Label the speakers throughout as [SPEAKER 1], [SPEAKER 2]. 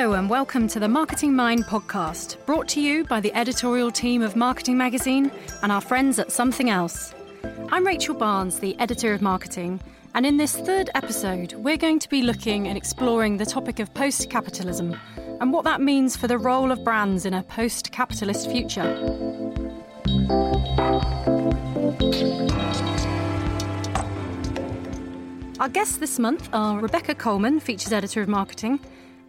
[SPEAKER 1] Hello, and welcome to the Marketing Mind podcast, brought to you by the editorial team of Marketing Magazine and our friends at Something Else. I'm Rachel Barnes, the editor of marketing, and in this third episode, we're going to be looking and exploring the topic of post capitalism and what that means for the role of brands in a post capitalist future. Our guests this month are Rebecca Coleman, features editor of marketing,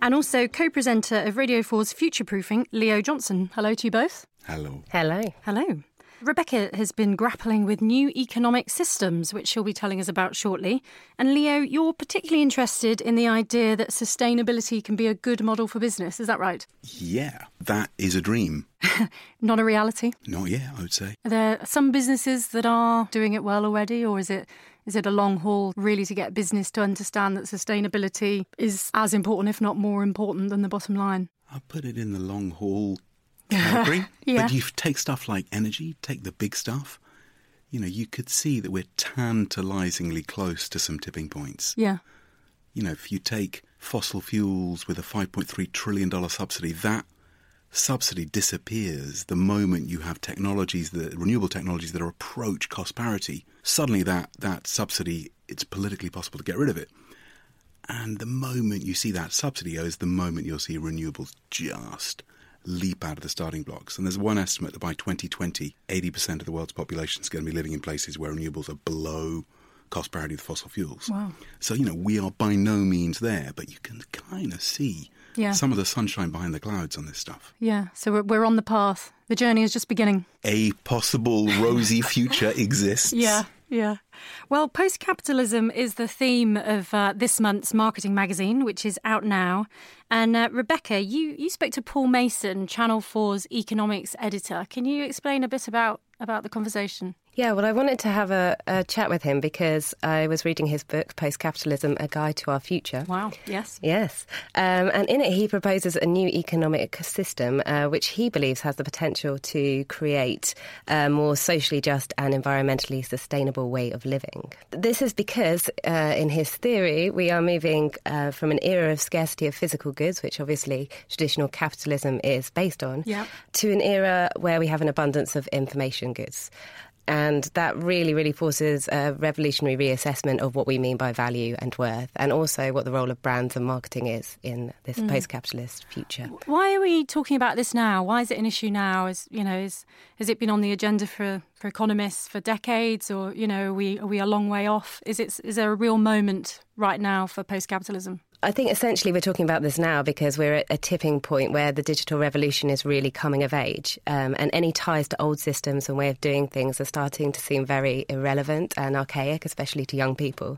[SPEAKER 1] and also co presenter of Radio 4's Future Proofing, Leo Johnson. Hello to you both.
[SPEAKER 2] Hello.
[SPEAKER 3] Hello.
[SPEAKER 1] Hello. Rebecca has been grappling with new economic systems, which she'll be telling us about shortly. And Leo, you're particularly interested in the idea that sustainability can be a good model for business. Is that right?
[SPEAKER 2] Yeah, that is a dream.
[SPEAKER 1] Not a reality.
[SPEAKER 2] Not yet, I would say.
[SPEAKER 1] Are there some businesses that are doing it well already, or is it is it a long haul really to get business to understand that sustainability is as important, if not more important, than the bottom line?
[SPEAKER 2] I put it in the long haul category.
[SPEAKER 1] Yeah.
[SPEAKER 2] But you take stuff like energy, take the big stuff. You know, you could see that we're tantalizingly close to some tipping points.
[SPEAKER 1] Yeah.
[SPEAKER 2] You know, if you take fossil fuels with a $5.3 trillion subsidy, that subsidy disappears the moment you have technologies, that renewable technologies that are approach cost parity. Suddenly, that, that subsidy, it's politically possible to get rid of it. And the moment you see that subsidy is the moment you'll see renewables just leap out of the starting blocks. And there's one estimate that by 2020, 80% of the world's population is going to be living in places where renewables are below cost parity with fossil fuels.
[SPEAKER 1] Wow.
[SPEAKER 2] So, you know, we are by no means there, but you can kind of see
[SPEAKER 1] Yeah.
[SPEAKER 2] some of the sunshine behind the clouds on this stuff.
[SPEAKER 1] Yeah. So we're, we're on the path. The journey is just beginning.
[SPEAKER 2] A possible rosy future exists.
[SPEAKER 1] Yeah, yeah. Well, post capitalism is the theme of uh, this month's marketing magazine, which is out now. And uh, Rebecca, you, you spoke to Paul Mason, Channel 4's economics editor. Can you explain a bit about, about the conversation?
[SPEAKER 3] Yeah, well, I wanted to have a, a chat with him because I was reading his book, Post Capitalism A Guide to Our Future.
[SPEAKER 1] Wow, yes.
[SPEAKER 3] Yes. Um, and in it, he proposes a new economic system uh, which he believes has the potential to create a more socially just and environmentally sustainable way of living. This is because, uh, in his theory, we are moving uh, from an era of scarcity of physical goods, which obviously traditional capitalism is based on,
[SPEAKER 1] Yeah.
[SPEAKER 3] to an era where we have an abundance of information goods. And that really, really forces a revolutionary reassessment of what we mean by value and worth, and also what the role of brands and marketing is in this mm. post capitalist future.
[SPEAKER 1] Why are we talking about this now? Why is it an issue now? Is you know, is has it been on the agenda for, for economists for decades, or you know, are we are we a long way off? Is it is there a real moment right now for post capitalism?
[SPEAKER 3] I think essentially we're talking about this now because we're at a tipping point where the digital revolution is really coming of age, um, and any ties to old systems and way of doing things are starting to seem very irrelevant and archaic, especially to young people.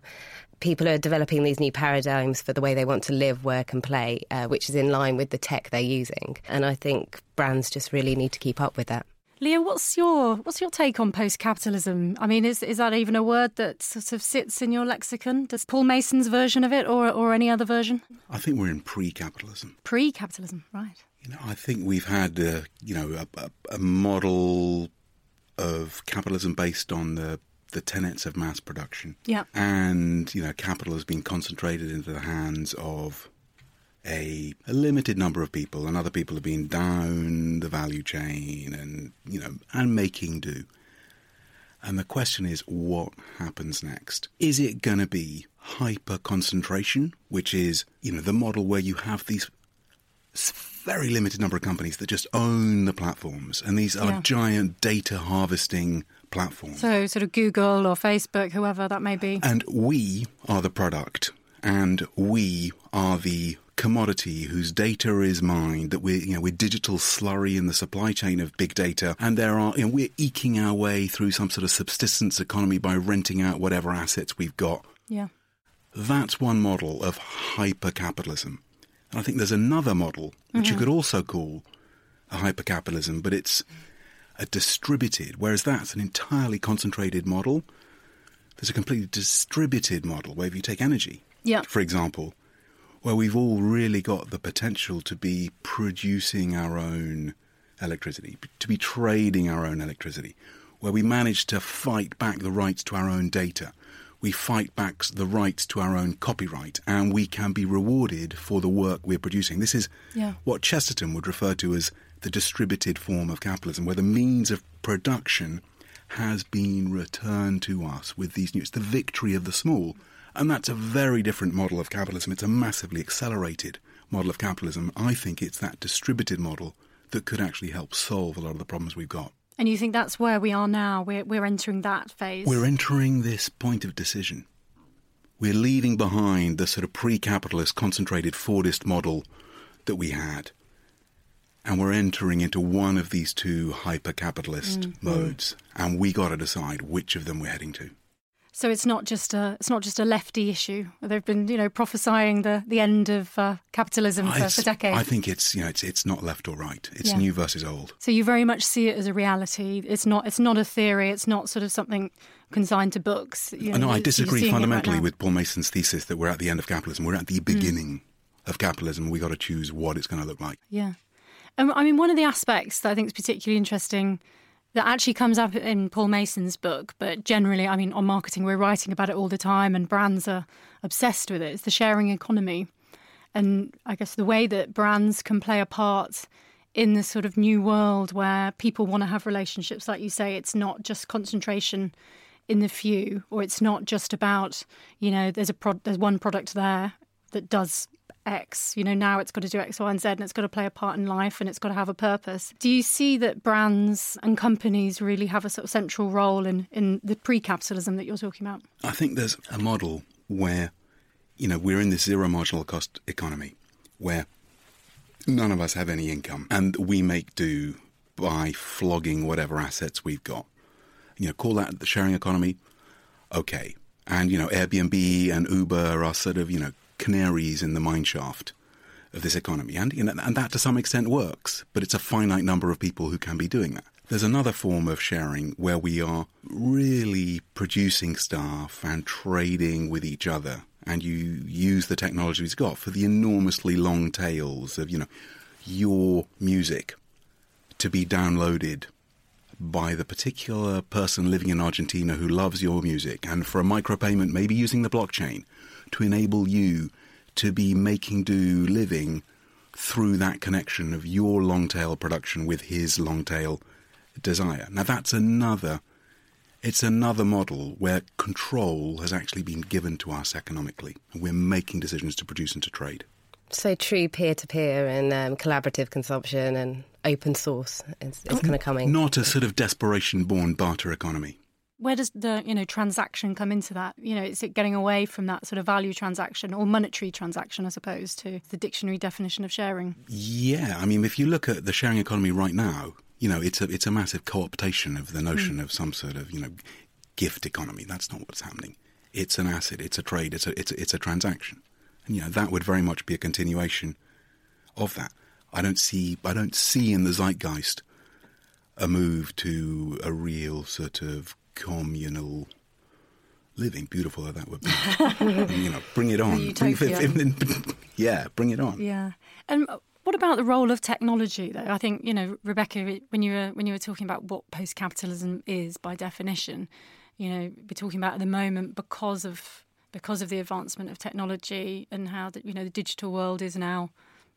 [SPEAKER 3] People are developing these new paradigms for the way they want to live, work, and play, uh, which is in line with the tech they're using. And I think brands just really need to keep up with that.
[SPEAKER 1] Leo, what's your what's your take on post capitalism? I mean, is is that even a word that sort of sits in your lexicon? Does Paul Mason's version of it, or or any other version?
[SPEAKER 2] I think we're in pre capitalism.
[SPEAKER 1] Pre capitalism, right?
[SPEAKER 2] You know, I think we've had, uh, you know, a, a, a model of capitalism based on the the tenets of mass production.
[SPEAKER 1] Yeah.
[SPEAKER 2] And, you know, capital has been concentrated into the hands of a, a limited number of people, and other people have been down the value chain and, you know, and making do. And the question is, what happens next? Is it going to be hyper concentration, which is, you know, the model where you have these very limited number of companies that just own the platforms, and these are
[SPEAKER 1] Yeah.
[SPEAKER 2] giant data harvesting platforms.
[SPEAKER 1] So sort of Google or Facebook, whoever that may be.
[SPEAKER 2] And we are the product, and we are the commodity whose data is mined. That we're, you know, we're digital slurry in the supply chain of big data, and there are, you know, we're eking our way through some sort of subsistence economy by renting out whatever assets we've got.
[SPEAKER 1] Yeah.
[SPEAKER 2] That's one model of hyper capitalism. And I think there's another model which you mm-hmm. could also call a hyper capitalism, but it's a distributed, whereas that's an entirely concentrated model. There's a completely distributed model where if you take energy,
[SPEAKER 1] Yeah.
[SPEAKER 2] for example, where we've all really got the potential to be producing our own electricity, to be trading our own electricity, where we manage to fight back the rights to our own data, we fight back the rights to our own copyright and we can be rewarded for the work we're producing. This is
[SPEAKER 1] Yeah.
[SPEAKER 2] what Chesterton would refer to as the distributed form of capitalism, where the means of production has been returned to us with these new. It's the victory of the small. And that's a very different model of capitalism. It's a massively accelerated model of capitalism. I think it's that distributed model that could actually help solve a lot of the problems we've got.
[SPEAKER 1] And you think that's where we are now? We're, we're entering that phase.
[SPEAKER 2] We're entering this point of decision. We're leaving behind the sort of pre capitalist, concentrated Fordist model that we had. And we're entering into one of these two hyper capitalist mm-hmm. modes. And we got to decide which of them we're heading to.
[SPEAKER 1] So it's not just a it's not just a lefty issue. They've been you know prophesying the, the end of uh, capitalism for, for decades.
[SPEAKER 2] I think it's, you know, it's, it's not left or right. It's
[SPEAKER 1] Yeah.
[SPEAKER 2] new versus old.
[SPEAKER 1] so you very much see it as a reality. It's not it's not a theory. It's not sort of something consigned to books. You know,
[SPEAKER 2] no, I disagree
[SPEAKER 1] it right
[SPEAKER 2] fundamentally with Paul Mason's thesis that we're at the end of capitalism. We're at the beginning of capitalism. we got to choose what it's going to look like.
[SPEAKER 1] Yeah. Um, I mean, one of the aspects that I think is particularly interesting that actually comes up in Paul Mason's book, but generally, I mean, on marketing, we're writing about it all the time and brands are obsessed with it. It's the sharing economy. And I guess the way that brands can play a part in this sort of new world where people want to have relationships, like you say, it's not just concentration in the few, or it's not just about, you know, there's a pro- there's one product there that does X. You know, now it's got to do X, Y, and Z, and it's got to play a part in life, and it's got to have a purpose. Do you see that brands and companies really have a sort of central role in in the pre-capitalism that you're talking about?
[SPEAKER 2] I think there's a model where, you know, we're in this zero marginal cost economy where none of us have any income and we make do by flogging whatever assets we've got. You know, call that the sharing economy. Okay. And, you know, Airbnb and Uber are sort of, you know, canaries in the mine shaft of this economy. And, you know, and that to some extent works, but it's a finite number of people who can be doing that. There's another form of sharing where we are really producing stuff and trading with each other. And you use the technology we've got for the enormously long tails of, you know, your music to be downloaded by the particular person living in Argentina who loves your music, and for a micropayment, maybe using the blockchain to enable you to be making do living through that connection of your long tail production with his long tail desire. Now that's another it's another model where control has actually been given to us economically. and We're making decisions to produce and to trade.
[SPEAKER 3] So true peer to peer and um, collaborative consumption and open source is, is kind of coming.
[SPEAKER 2] Not a sort of desperation born barter economy.
[SPEAKER 1] Where does the you know transaction come into that? You know, is it getting away from that sort of value transaction or monetary transaction as opposed to the dictionary definition of sharing?
[SPEAKER 2] Yeah, I mean, if you look at the sharing economy right now, you know, it's a it's a massive co-optation of the hmm. notion of some sort of you know gift economy. That's not what's happening. It's an asset. It's a trade. It's a it's a, it's a transaction, and you know that would very much be a continuation of that. I don't see I don't see in the zeitgeist a move to a real sort of communal living. Beautiful that that would be. You know, bring it on. Bring- yeah, bring it on.
[SPEAKER 1] Yeah. And what about the role of technology, though? I think you know, Rebecca, when you were when you were talking about what post-capitalism is by definition, you know, we're talking about at the moment because of because of the advancement of technology and how the, you know the digital world is now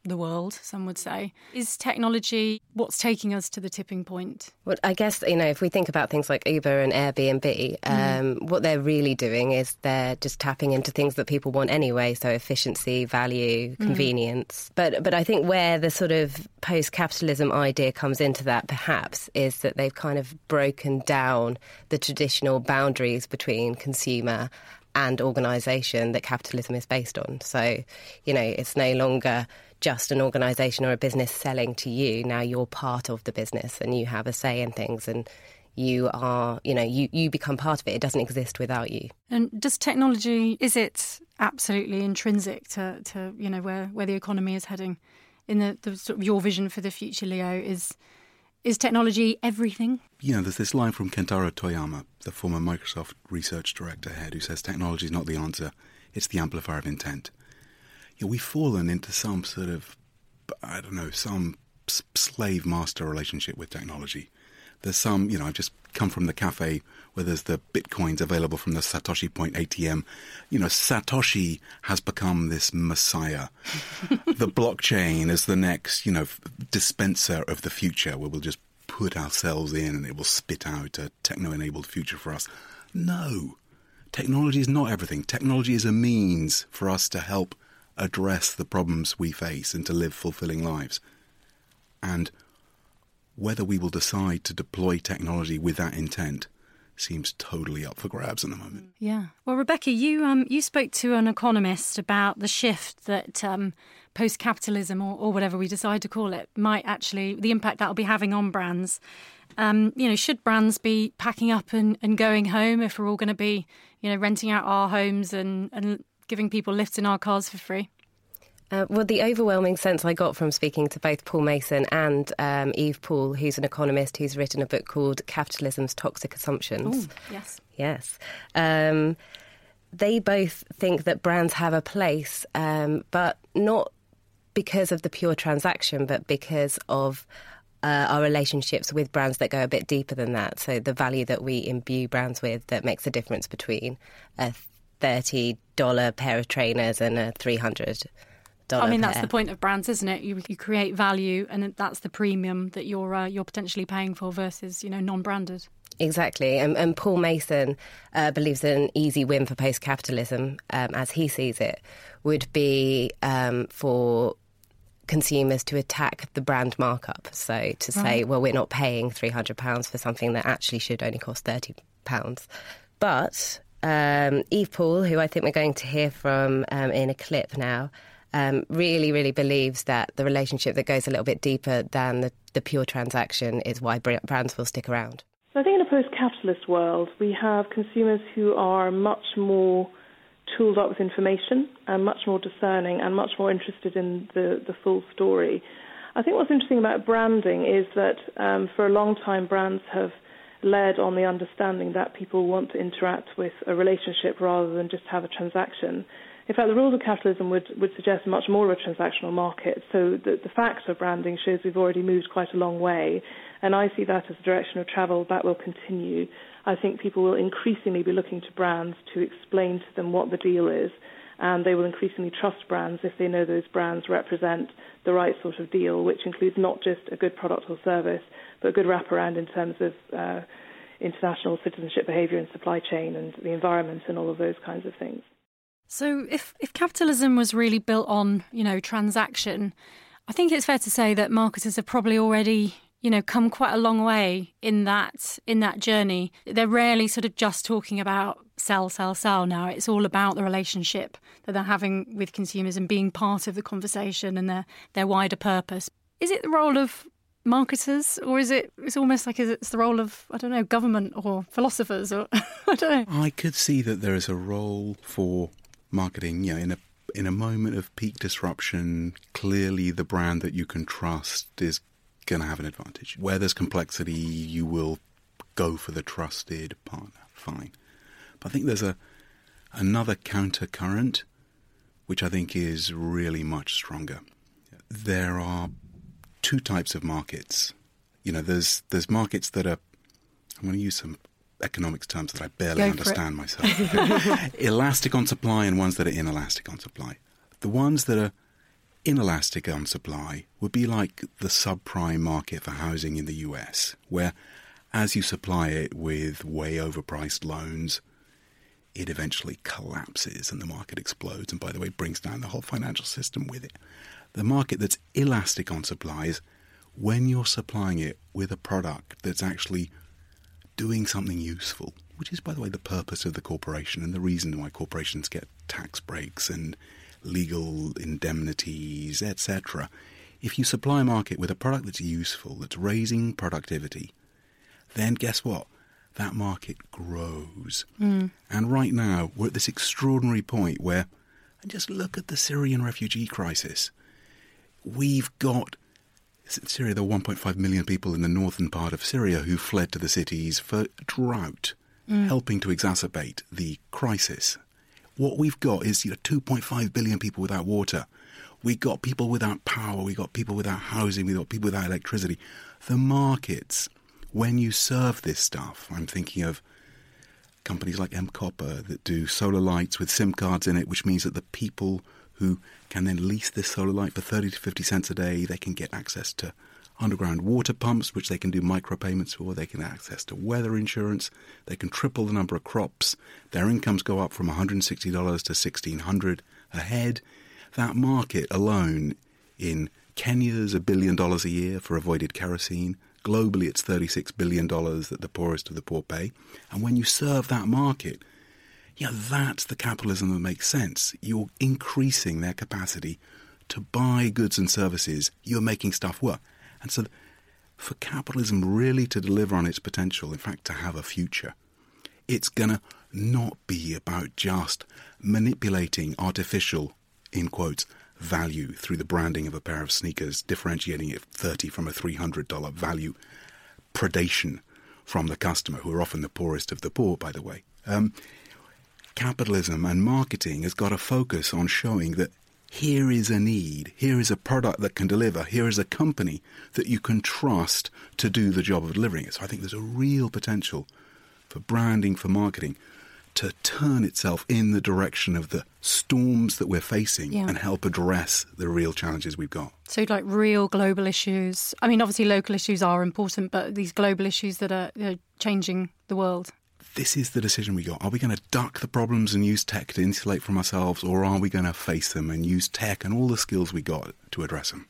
[SPEAKER 1] the world. Some would say is technology what's taking us to the tipping point.
[SPEAKER 3] Well, I guess you know if we think about things like Uber and Airbnb, um, what they're really doing is they're just tapping into things that people want anyway. So efficiency, value, convenience. But but I think where the sort of post-capitalism idea comes into that, perhaps, is that they've kind of broken down the traditional boundaries between consumer and organisation that capitalism is based on. So, you know, it's no longer just an organisation or a business selling to you. Now you're part of the business and you have a say in things and you are, you know, you, you become part of it. It doesn't exist without you.
[SPEAKER 1] And does technology is it absolutely intrinsic to, to you know where, where the economy is heading? In the, the sort of your vision for the future, Leo, is is technology everything?
[SPEAKER 2] you know, there's this line from Kentaro Toyama, the former Microsoft research director head, who says technology is not the answer, it's the amplifier of intent. You know, we've fallen into some sort of, I don't know, some slave master relationship with technology. There's some, you know, I've just come from the cafe where there's the bitcoins available from the Satoshi Point ATM. You know, Satoshi has become this messiah. the blockchain is the next, you know, dispenser of the future where we'll just put ourselves in and it will spit out a techno enabled future for us. No. Technology is not everything. Technology is a means for us to help address the problems we face and to live fulfilling lives. And whether we will decide to deploy technology with that intent seems totally up for grabs at the moment.
[SPEAKER 1] Yeah. Well, Rebecca, you um, you spoke to an economist about the shift that um, post-capitalism, or, or whatever we decide to call it, might actually the impact that will be having on brands. Um, you know, should brands be packing up and, and going home if we're all going to be, you know, renting out our homes and, and giving people lifts in our cars for free?
[SPEAKER 3] Uh, well, the overwhelming sense I got from speaking to both Paul Mason and um, Eve Poole, who's an economist who's written a book called Capitalism's Toxic Assumptions.
[SPEAKER 1] Ooh, yes.
[SPEAKER 3] Yes. Um, they both think that brands have a place, um, but not because of the pure transaction, but because of uh, our relationships with brands that go a bit deeper than that. So the value that we imbue brands with that makes a difference between a $30 pair of trainers and a 300
[SPEAKER 1] I mean, that's the point of brands, isn't it? You, you create value, and that's the premium that you're uh, you're potentially paying for versus you know non-branded.
[SPEAKER 3] Exactly, and, and Paul Mason uh, believes that an easy win for post-capitalism, um, as he sees it, would be um, for consumers to attack the brand markup. So to say, right. well, we're not paying three hundred pounds for something that actually should only cost thirty pounds, but um, Eve Poole, who I think we're going to hear from um, in a clip now, um, really, really believes that the relationship that goes a little bit deeper than the, the pure transaction is why brands will stick around.
[SPEAKER 4] So I think in a post-capitalist world, we have consumers who are much more tooled up with information and much more discerning and much more interested in the, the full story. I think what's interesting about branding is that um, for a long time, brands have led on the understanding that people want to interact with a relationship rather than just have a transaction. In fact, the rules of capitalism would, would suggest much more of a transactional market. So the, the facts of branding shows we've already moved quite a long way. And I see that as a direction of travel that will continue. I think people will increasingly be looking to brands to explain to them what the deal is. And they will increasingly trust brands if they know those brands represent the right sort of deal, which includes not just a good product or service, but a good wraparound in terms of uh, international citizenship behaviour and supply chain and the environment and all of those kinds of things.
[SPEAKER 1] So if if capitalism was really built on, you know, transaction, I think it's fair to say that marketers have probably already, you know, come quite a long way in that in that journey. They're rarely sort of just talking about sell, sell, sell now. It's all about the relationship that they're having with consumers and being part of the conversation and their their wider purpose. Is it the role of marketers, or is it? It's almost like it's the role of I don't know, government or philosophers, or I don't know.
[SPEAKER 2] I could see that there is a role for marketing, you know, in a in a moment of peak disruption, clearly the brand that you can trust is going to have an advantage. Where there's complexity, you will go for the trusted partner. Fine, but I think there's a another counter current, which I think is really much stronger. There are two types of markets. You know, there's there's markets that are. I'm going to use some economics terms that I barely Go understand myself. Elastic on supply and ones that are inelastic on supply. The ones that are inelastic on supply would be like the subprime market for housing in the US, where as you supply it with way overpriced loans, it eventually collapses and the market explodes, and by the way, brings down the whole financial system with it. The market that's elastic on supplies, when you're supplying it with a product that's actually doing something useful, which is, by the way, the purpose of the corporation and the reason why corporations get tax breaks and legal indemnities, etc. If you supply a market with a product that's useful, that's raising productivity, then guess what? That market grows. Mm. And right now, we're at this extraordinary point where, and just look at the Syrian refugee crisis. We've got Syria, there are 1.5 million people in the northern part of Syria who fled to the cities for drought, mm. helping to exacerbate the crisis. What we've got is you know, 2.5 billion people without water. We've got people without power. We've got people without housing. We've got people without electricity. The markets when you serve this stuff, I'm thinking of companies like M-KOPA that do solar lights with SIM cards in it, which means that the people who can then lease this solar light for 30 to 50 cents a day, they can get access to underground water pumps, which they can do micropayments for. They can access to weather insurance. They can triple the number of crops. Their incomes go up from $160 to $1,600 a head. That market alone in Kenya is a billion dollars a year for avoided kerosene. Globally, it's $36 billion that the poorest of the poor pay. And when you serve that market, yeah, that's the capitalism that makes sense. You're increasing their capacity to buy goods and services. You're making stuff work. And so, for capitalism really to deliver on its potential, in fact, to have a future, it's going to not be about just manipulating artificial, in quotes, value through the branding of a pair of sneakers, differentiating it 30 from a $300 value, predation from the customer, who are often the poorest of the poor, by the way. Um, capitalism and marketing has got to focus on showing that here is a need, here is a product that can deliver, here is a company that you can trust to do the job of delivering it. So I think there's a real potential for branding, for marketing, to turn itself in the direction of the storms that we're facing yeah. and help address the real challenges we've got.
[SPEAKER 1] So, like real global issues. I mean, obviously, local issues are important, but these global issues that are changing the world
[SPEAKER 2] this is the decision we got. Are we going to duck the problems and use tech to insulate from ourselves, or are we going to face them and use tech and all the skills we got to address them?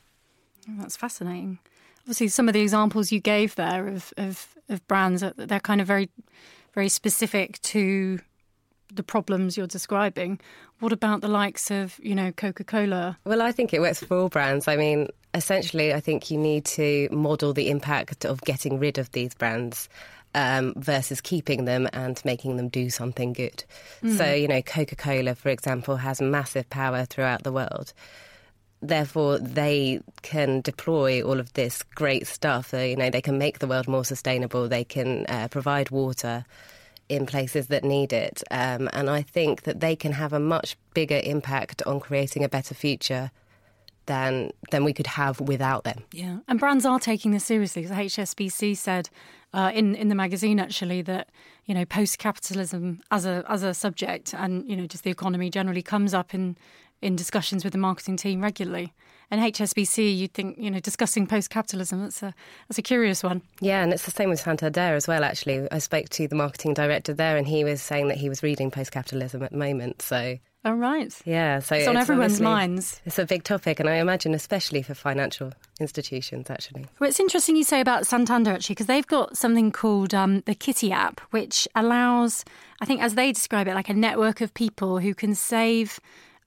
[SPEAKER 1] Oh, that's fascinating. Obviously, some of the examples you gave there of, of, of brands, they're kind of very, very specific to the problems you're describing. What about the likes of, you know, Coca Cola?
[SPEAKER 3] Well, I think it works for all brands. I mean, essentially, I think you need to model the impact of getting rid of these brands um, versus keeping them and making them do something good. Mm. So, you know, Coca Cola, for example, has massive power throughout the world. Therefore, they can deploy all of this great stuff. So, you know, they can make the world more sustainable. They can uh, provide water in places that need it. Um, and I think that they can have a much bigger impact on creating a better future than than we could have without them.
[SPEAKER 1] Yeah, and brands are taking this seriously. HSBC said uh, in in the magazine actually that you know post capitalism as a as a subject and you know just the economy generally comes up in in discussions with the marketing team regularly. And HSBC, you'd think, you know, discussing post-capitalism, that's a, that's a curious one.
[SPEAKER 3] Yeah, and it's the same with Santander as well, actually. I spoke to the marketing director there and he was saying that he was reading post-capitalism at the moment, so...
[SPEAKER 1] Oh, right.
[SPEAKER 3] Yeah, so
[SPEAKER 1] it's, it's on everyone's minds.
[SPEAKER 3] It's a big topic, and I imagine especially for financial institutions, actually.
[SPEAKER 1] Well, it's interesting you say about Santander, actually, because they've got something called um, the Kitty app, which allows, I think, as they describe it, like a network of people who can save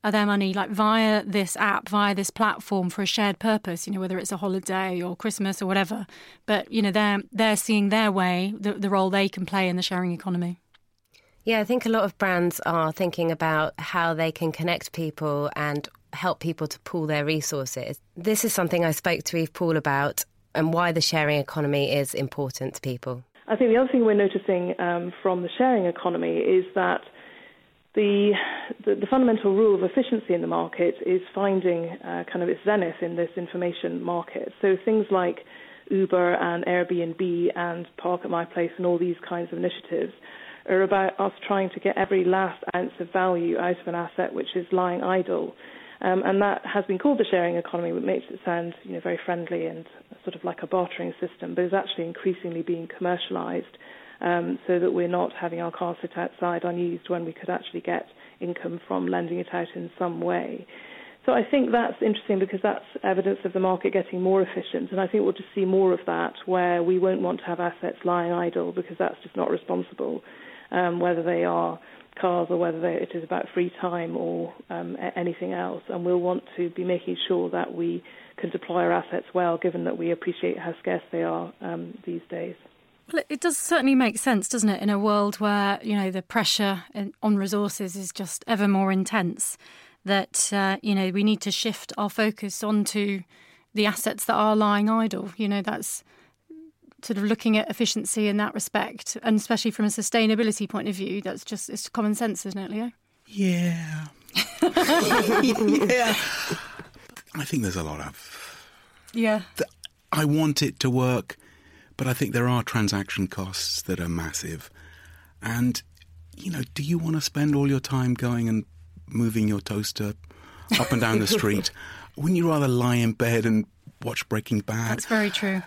[SPEAKER 1] their money like via this app, via this platform for a shared purpose, you know, whether it's a holiday or Christmas or whatever. But, you know, they're they're seeing their way, the, the role they can play in the sharing economy.
[SPEAKER 3] Yeah, I think a lot of brands are thinking about how they can connect people and help people to pool their resources. This is something I spoke to Eve Poole about and why the sharing economy is important to people.
[SPEAKER 4] I think the other thing we're noticing um, from the sharing economy is that the, the, the, fundamental rule of efficiency in the market is finding uh, kind of its zenith in this information market. So things like Uber and Airbnb and Park at My Place and all these kinds of initiatives are about us trying to get every last ounce of value out of an asset which is lying idle. Um, and that has been called the sharing economy, which makes it sound you know, very friendly and sort of like a bartering system, but is actually increasingly being commercialized um, so that we're not having our car sit outside unused when we could actually get income from lending it out in some way. So I think that's interesting because that's evidence of the market getting more efficient, and I think we'll just see more of that where we won't want to have assets lying idle because that's just not responsible, um, whether they are cars or whether they, it is about free time or um, anything else. And we'll want to be making sure that we can deploy our assets well, given that we appreciate how scarce they are um, these days.
[SPEAKER 1] Well, it does certainly make sense, doesn't it, in a world where you know the pressure on resources is just ever more intense. That uh, you know we need to shift our focus onto the assets that are lying idle. You know that's sort of looking at efficiency in that respect, and especially from a sustainability point of view. That's just it's common sense, isn't it, Leo?
[SPEAKER 2] Yeah. yeah. I think there's a lot of.
[SPEAKER 1] Yeah.
[SPEAKER 2] I want it to work But I think there are transaction costs that are massive. And, you know, do you want to spend all your time going and moving your toaster up and down the street? Wouldn't you rather lie in bed and watch Breaking Bad?
[SPEAKER 1] That's very true.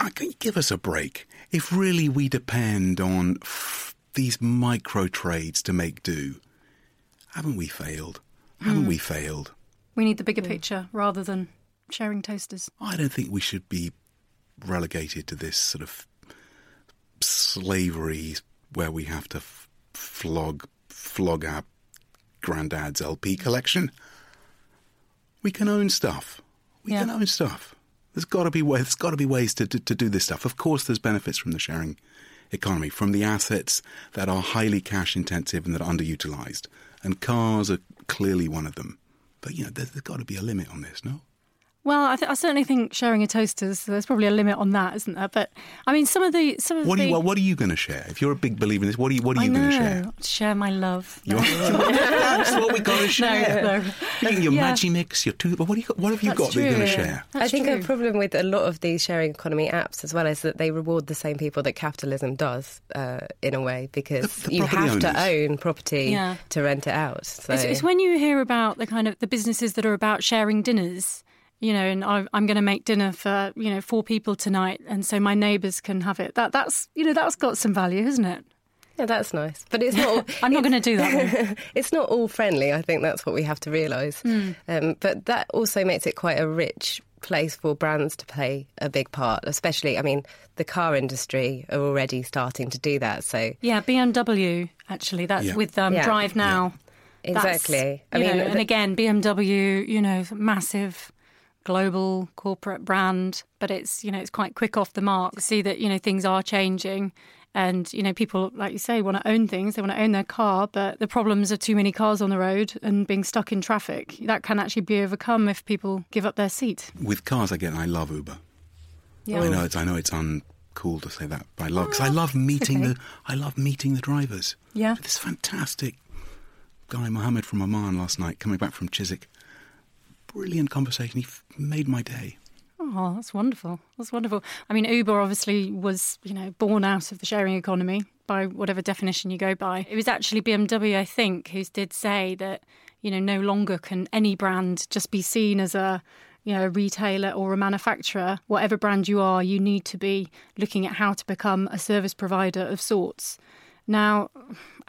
[SPEAKER 2] I can you give us a break? If really we depend on f- these micro trades to make do, haven't we failed? Haven't we mm. failed?
[SPEAKER 1] We need the bigger picture rather than sharing toasters.
[SPEAKER 2] I don't think we should be relegated to this sort of slavery where we have to f- flog flog our granddad's LP collection. We can own stuff. We
[SPEAKER 1] Yeah.
[SPEAKER 2] can own stuff. There's got to be ways. There's got to be ways to, to to do this stuff. Of course, there's benefits from the sharing economy, from the assets that are highly cash intensive and that are underutilized, and cars are clearly one of them. But you know, there's, there's got to be a limit on this, no?
[SPEAKER 1] Well, I, th- I certainly think sharing a toaster, so there's probably a limit on that, isn't there? But I mean, some of the some of
[SPEAKER 2] What
[SPEAKER 1] the
[SPEAKER 2] are you? What, what are you going to share? If you're a big believer in this, what are you? What are
[SPEAKER 1] I
[SPEAKER 2] you going to share?
[SPEAKER 1] share my love.
[SPEAKER 2] You That's what we got to share.
[SPEAKER 1] No, no.
[SPEAKER 2] You your
[SPEAKER 1] Yeah.
[SPEAKER 2] Magimix, your two. But what, do you, got- what have you
[SPEAKER 1] That's
[SPEAKER 2] got that you're going to
[SPEAKER 1] true.
[SPEAKER 2] share?
[SPEAKER 1] That's
[SPEAKER 3] I think
[SPEAKER 1] true.
[SPEAKER 3] a problem with a lot of these sharing economy apps as well is that they reward the same people that capitalism does uh, in a way because
[SPEAKER 2] The- the
[SPEAKER 3] you
[SPEAKER 2] property
[SPEAKER 3] have to own property
[SPEAKER 1] Yeah.
[SPEAKER 3] to rent it out. So
[SPEAKER 1] It's, it's when you hear about the kind of the businesses that are about sharing dinners, you know, and I, I'm going to make dinner for you know four people tonight, and so my neighbours can have it. That that's you know that's got some value, isn't it?
[SPEAKER 3] yeah, that's nice, but it's not.
[SPEAKER 1] I'm not going to do that.
[SPEAKER 3] It's not all friendly. I think that's what we have to realise.
[SPEAKER 1] Hmm.
[SPEAKER 3] Um, but that also makes it quite a rich place for brands to play a big part. Especially, I mean, the car industry are already starting to do that. So
[SPEAKER 1] Yeah, BMW actually. That's
[SPEAKER 2] Yeah.
[SPEAKER 1] with um,
[SPEAKER 3] Yeah.
[SPEAKER 1] Drive Now. That's,
[SPEAKER 3] exactly. I
[SPEAKER 1] you
[SPEAKER 3] mean,
[SPEAKER 1] know, and again, BMW, you know, massive global corporate brand, but it's you know it's quite quick off the mark. See that you know things are changing, and you know people like you say want to own things. They want to own their car, but the problems of too many cars on the road and being stuck in traffic that can actually be overcome if people give up their seat.
[SPEAKER 2] With cars, again, I love Uber.
[SPEAKER 1] Yeah.
[SPEAKER 2] I know it's. I know it's uncool to say that, but I love because I ah, love meeting
[SPEAKER 1] okay.
[SPEAKER 2] the. I love meeting the drivers.
[SPEAKER 1] Yeah.
[SPEAKER 2] This fantastic guy Mohammed from Oman last night, coming back from Chiswick. Brilliant conversation. He f- made my day.
[SPEAKER 1] Oh, that's wonderful. That's wonderful. I mean, Uber obviously was, you know, born out of the sharing economy by whatever definition you go by. It was actually BMW, I think, who did say that, you know, no longer can any brand just be seen as a, you know, a retailer or a manufacturer. Whatever brand you are, you need to be looking at how to become a service provider of sorts. Now,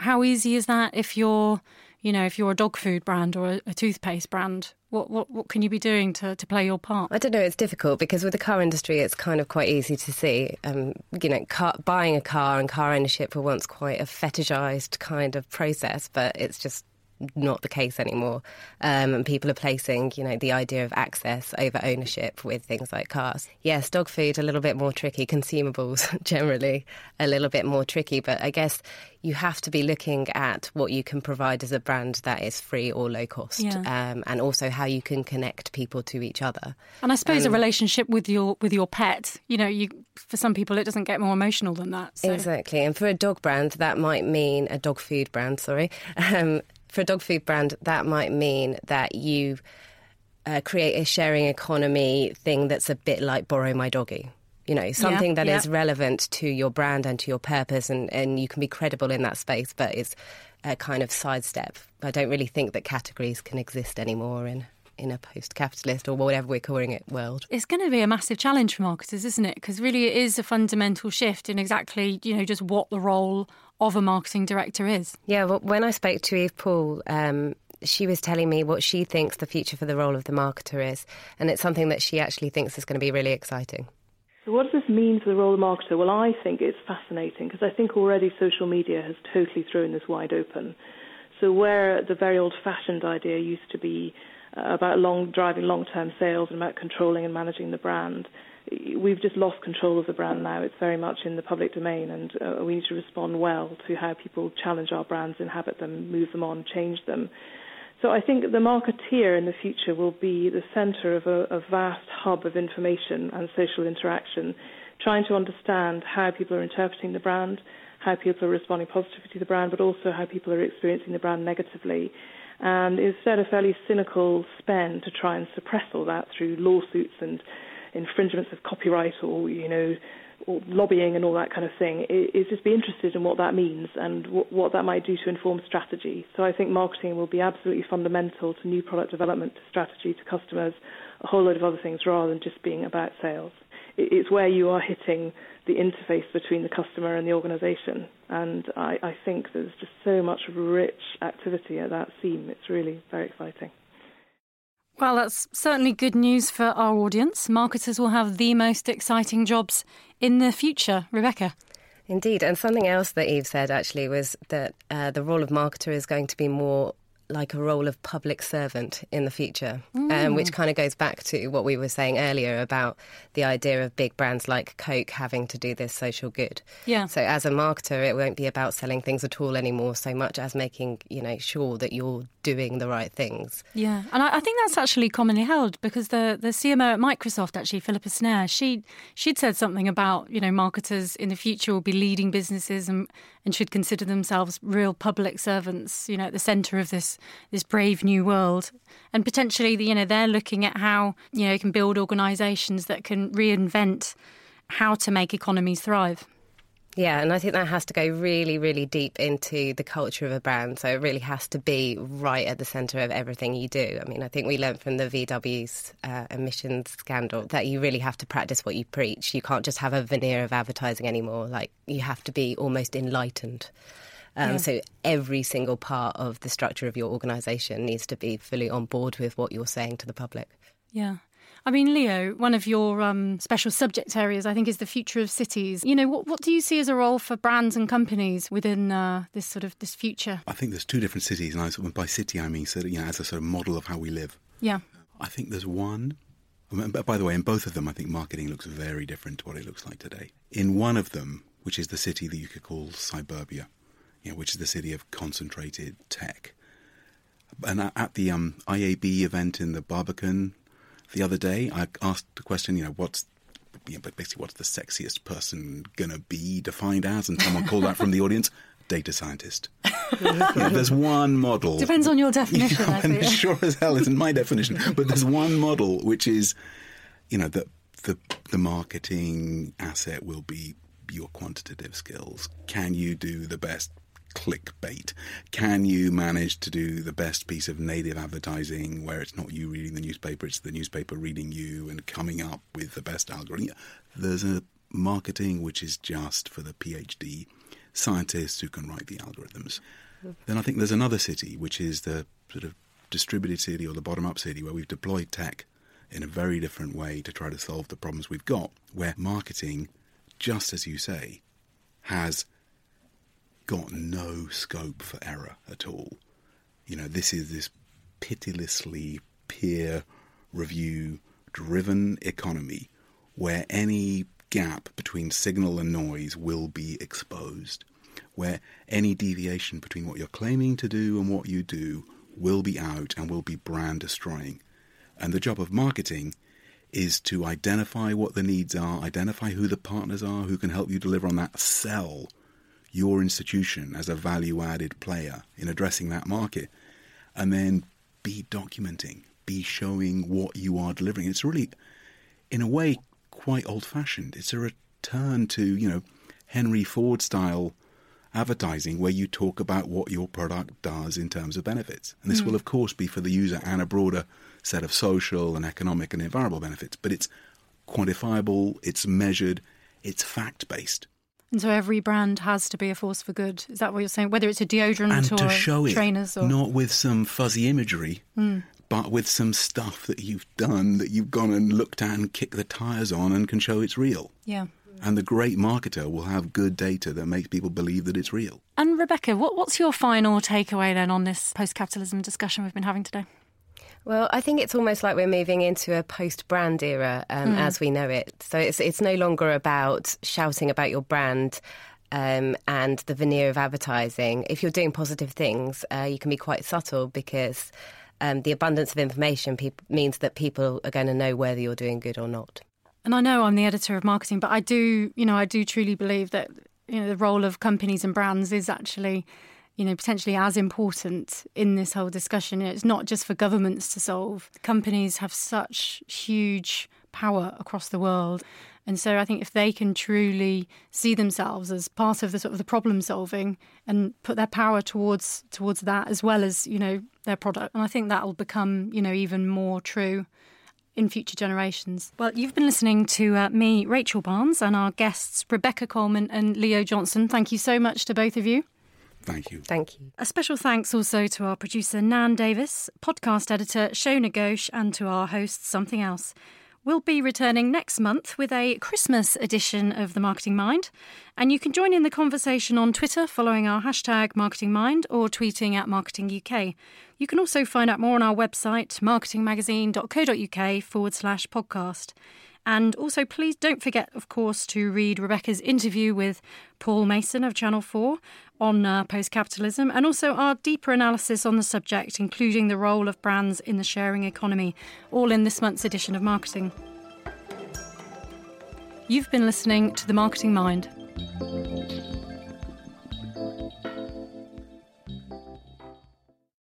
[SPEAKER 1] how easy is that if you're, you know, if you're a dog food brand or a, a toothpaste brand? What, what what can you be doing to, to play your part?
[SPEAKER 3] I don't know. It's difficult because with the car industry, it's kind of quite easy to see. Um, you know, car, buying a car and car ownership were once quite a fetishized kind of process, but it's just not the case anymore. Um, and people are placing, you know, the idea of access over ownership with things like cars. Yes, dog food a little bit more tricky. Consumables generally a little bit more tricky, but I guess you have to be looking at what you can provide as a brand that is free or low cost,
[SPEAKER 1] Yeah.
[SPEAKER 3] um, and also how you can connect people to each other.
[SPEAKER 1] And I suppose
[SPEAKER 3] Um,
[SPEAKER 1] a relationship with your with your pet, you know, you for some people it doesn't get more emotional than that. So.
[SPEAKER 3] Exactly. And for a dog brand, that might mean a dog food brand, sorry. Um, for a dog food brand, that might mean that you uh, create a sharing economy thing that's a bit like borrow my doggy. You know, something that is
[SPEAKER 1] yeah.
[SPEAKER 3] relevant to your brand and to your purpose, and, and you can be credible in that space, but it's a kind of sidestep. I don't really think that categories can exist anymore in, in a post capitalist or whatever we're calling it world.
[SPEAKER 1] It's going to be a massive challenge for marketers, isn't it? Because really, it is a fundamental shift in exactly, you know, just what the role of a marketing director is.
[SPEAKER 3] Yeah, well, when I spoke to Eve Poole, um, she was telling me what she thinks the future for the role of the marketer is, and it's something that she actually thinks is going to be really exciting.
[SPEAKER 4] So what does this mean for the role of the marketer? Well, I think it's fascinating because I think already social media has totally thrown this wide open. So where the very old-fashioned idea used to be about long driving long-term sales and about controlling and managing the brand, we've just lost control of the brand now. It's very much in the public domain, and uh, we need to respond well to how people challenge our brands, inhabit them, move them on, change them. So I think the marketeer in the future will be the centre of a, a vast hub of information and social interaction, trying to understand how people are interpreting the brand, how people are responding positively to the brand, but also how people are experiencing the brand negatively. And instead a fairly cynical spend to try and suppress all that through lawsuits and infringements of copyright or you know or lobbying and all that kind of thing is just be interested in what that means and what, what that might do to inform strategy. So I think marketing will be absolutely fundamental to new product development, to strategy, to customers, a whole load of other things rather than just being about sales. It's where you are hitting the interface between the customer and the organisation, and I, I think there's just so much rich activity at that seam. It's really very exciting.
[SPEAKER 1] Well, that's certainly good news for our audience. Marketers will have the most exciting jobs in the future. Rebecca.
[SPEAKER 3] Indeed. And something else that Eve said actually was that uh, the role of marketer is going to be more like a role of public servant in the future, mm. um, which kind of goes back to what we were saying earlier about the idea of big brands like Coke having to do this social good.
[SPEAKER 1] Yeah.
[SPEAKER 3] So as a marketer, it won't be about selling things at all anymore, so much as making you know sure that you're doing the right things.
[SPEAKER 1] Yeah, and I, I think that's actually commonly held because the the CMO at Microsoft, actually Philippa Snare, she she'd said something about you know marketers in the future will be leading businesses and and should consider themselves real public servants, you know, at the centre of this this brave new world. And potentially, the, you know, they're looking at how you know you can build organisations that can reinvent how to make economies thrive.
[SPEAKER 3] Yeah, and I think that has to go really, really deep into the culture of a brand. So it really has to be right at the centre of everything you do. I mean, I think we learned from the VW's uh, emissions scandal that you really have to practice what you preach. You can't just have a veneer of advertising anymore. Like, you have to be almost enlightened. Um, yeah. So every single part of the structure of your organisation needs to be fully on board with what you're saying to the public.
[SPEAKER 1] Yeah. I mean, Leo, one of your um, special subject areas, I think, is the future of cities. You know, what, what do you see as a role for brands and companies within uh, this sort of this future?
[SPEAKER 2] I think there's two different cities, and I, by city I mean sort of, you know, as a sort of model of how we live.
[SPEAKER 1] Yeah.
[SPEAKER 2] I think there's one. By the way, in both of them, I think marketing looks very different to what it looks like today. In one of them, which is the city that you could call suburbia, you know, which is the city of concentrated tech. And at the um, IAB event in the Barbican the other day, I asked the question, you know, what's you know, basically what's the sexiest person gonna be defined as, and someone called out from the audience, data scientist. yeah, there's one model.
[SPEAKER 1] Depends on your definition.
[SPEAKER 2] Yeah, and sure as hell isn't my definition, but there's one model which is, you know, that the the marketing asset will be your quantitative skills. Can you do the best clickbait? Can you manage to do the best piece of native advertising where it's not you reading the newspaper, it's the newspaper reading you and coming up with the best algorithm? There's a marketing which is just for the PhD scientists who can write the algorithms. Then I think there's another city, which is the sort of distributed city or the bottom up city where we've deployed tech in a very different way to try to solve the problems we've got, where marketing, just as you say, has got no scope for error at all. You know, this is this pitilessly peer review driven economy where any gap between signal and noise will be exposed, where any deviation between what you're claiming to do and what you do will be out and will be brand destroying. And the job of marketing is to identify what the needs are, identify who the partners are who can help you deliver on that, sell your institution as a value added player in addressing that market, and then be documenting, be showing what you are delivering. It's really, in a way, quite old fashioned. It's a return to, you know, Henry Ford style advertising where you talk about what your product does in terms of benefits. And this mm. will, of course, be for the user and a broader set of social and economic and environmental benefits, but it's quantifiable, it's measured, it's fact based.
[SPEAKER 1] And so every brand has to be a force for good. Is that what you're saying? Whether it's a deodorant
[SPEAKER 2] and
[SPEAKER 1] or
[SPEAKER 2] to show
[SPEAKER 1] trainers,
[SPEAKER 2] it,
[SPEAKER 1] or
[SPEAKER 2] not with some fuzzy imagery, mm. but with some stuff that you've done that you've gone and looked at and kicked the tires on and can show it's real.
[SPEAKER 1] Yeah.
[SPEAKER 2] And the great marketer will have good data that makes people believe that it's real.
[SPEAKER 1] And Rebecca, what, what's your final takeaway then on this post-capitalism discussion we've been having today?
[SPEAKER 3] Well, I think it's almost like we're moving into a post-brand era um, mm. as we know it. So it's it's no longer about shouting about your brand. Um, and the veneer of advertising. If you're doing positive things, uh, you can be quite subtle because um, the abundance of information pe- means that people are going to know whether you're doing good or not.
[SPEAKER 1] And I know I'm the editor of marketing, but I do, you know, I do truly believe that you know the role of companies and brands is actually you know, potentially as important in this whole discussion. It's not just for governments to solve. Companies have such huge power across the world. And so I think if they can truly see themselves as part of the sort of the problem solving and put their power towards towards that as well as, you know, their product, and I think that will become, you know, even more true in future generations. Well, you've been listening to uh, me, Rachel Barnes, and our guests, Rebecca Coleman and Leo Johnson. Thank you so much to both of you.
[SPEAKER 2] Thank you.
[SPEAKER 3] Thank you.
[SPEAKER 1] A special thanks also to our producer, Nan Davis, podcast editor, Shona Ghosh, and to our host, Something Else. We'll be returning next month with a Christmas edition of The Marketing Mind. And you can join in the conversation on Twitter following our hashtag Marketing Mind or tweeting at Marketing UK. You can also find out more on our website, marketingmagazine.co.uk forward slash podcast. And also, please don't forget, of course, to read Rebecca's interview with Paul Mason of Channel 4 on uh, post capitalism and also our deeper analysis on the subject, including the role of brands in the sharing economy, all in this month's edition of Marketing. You've been listening to The Marketing Mind.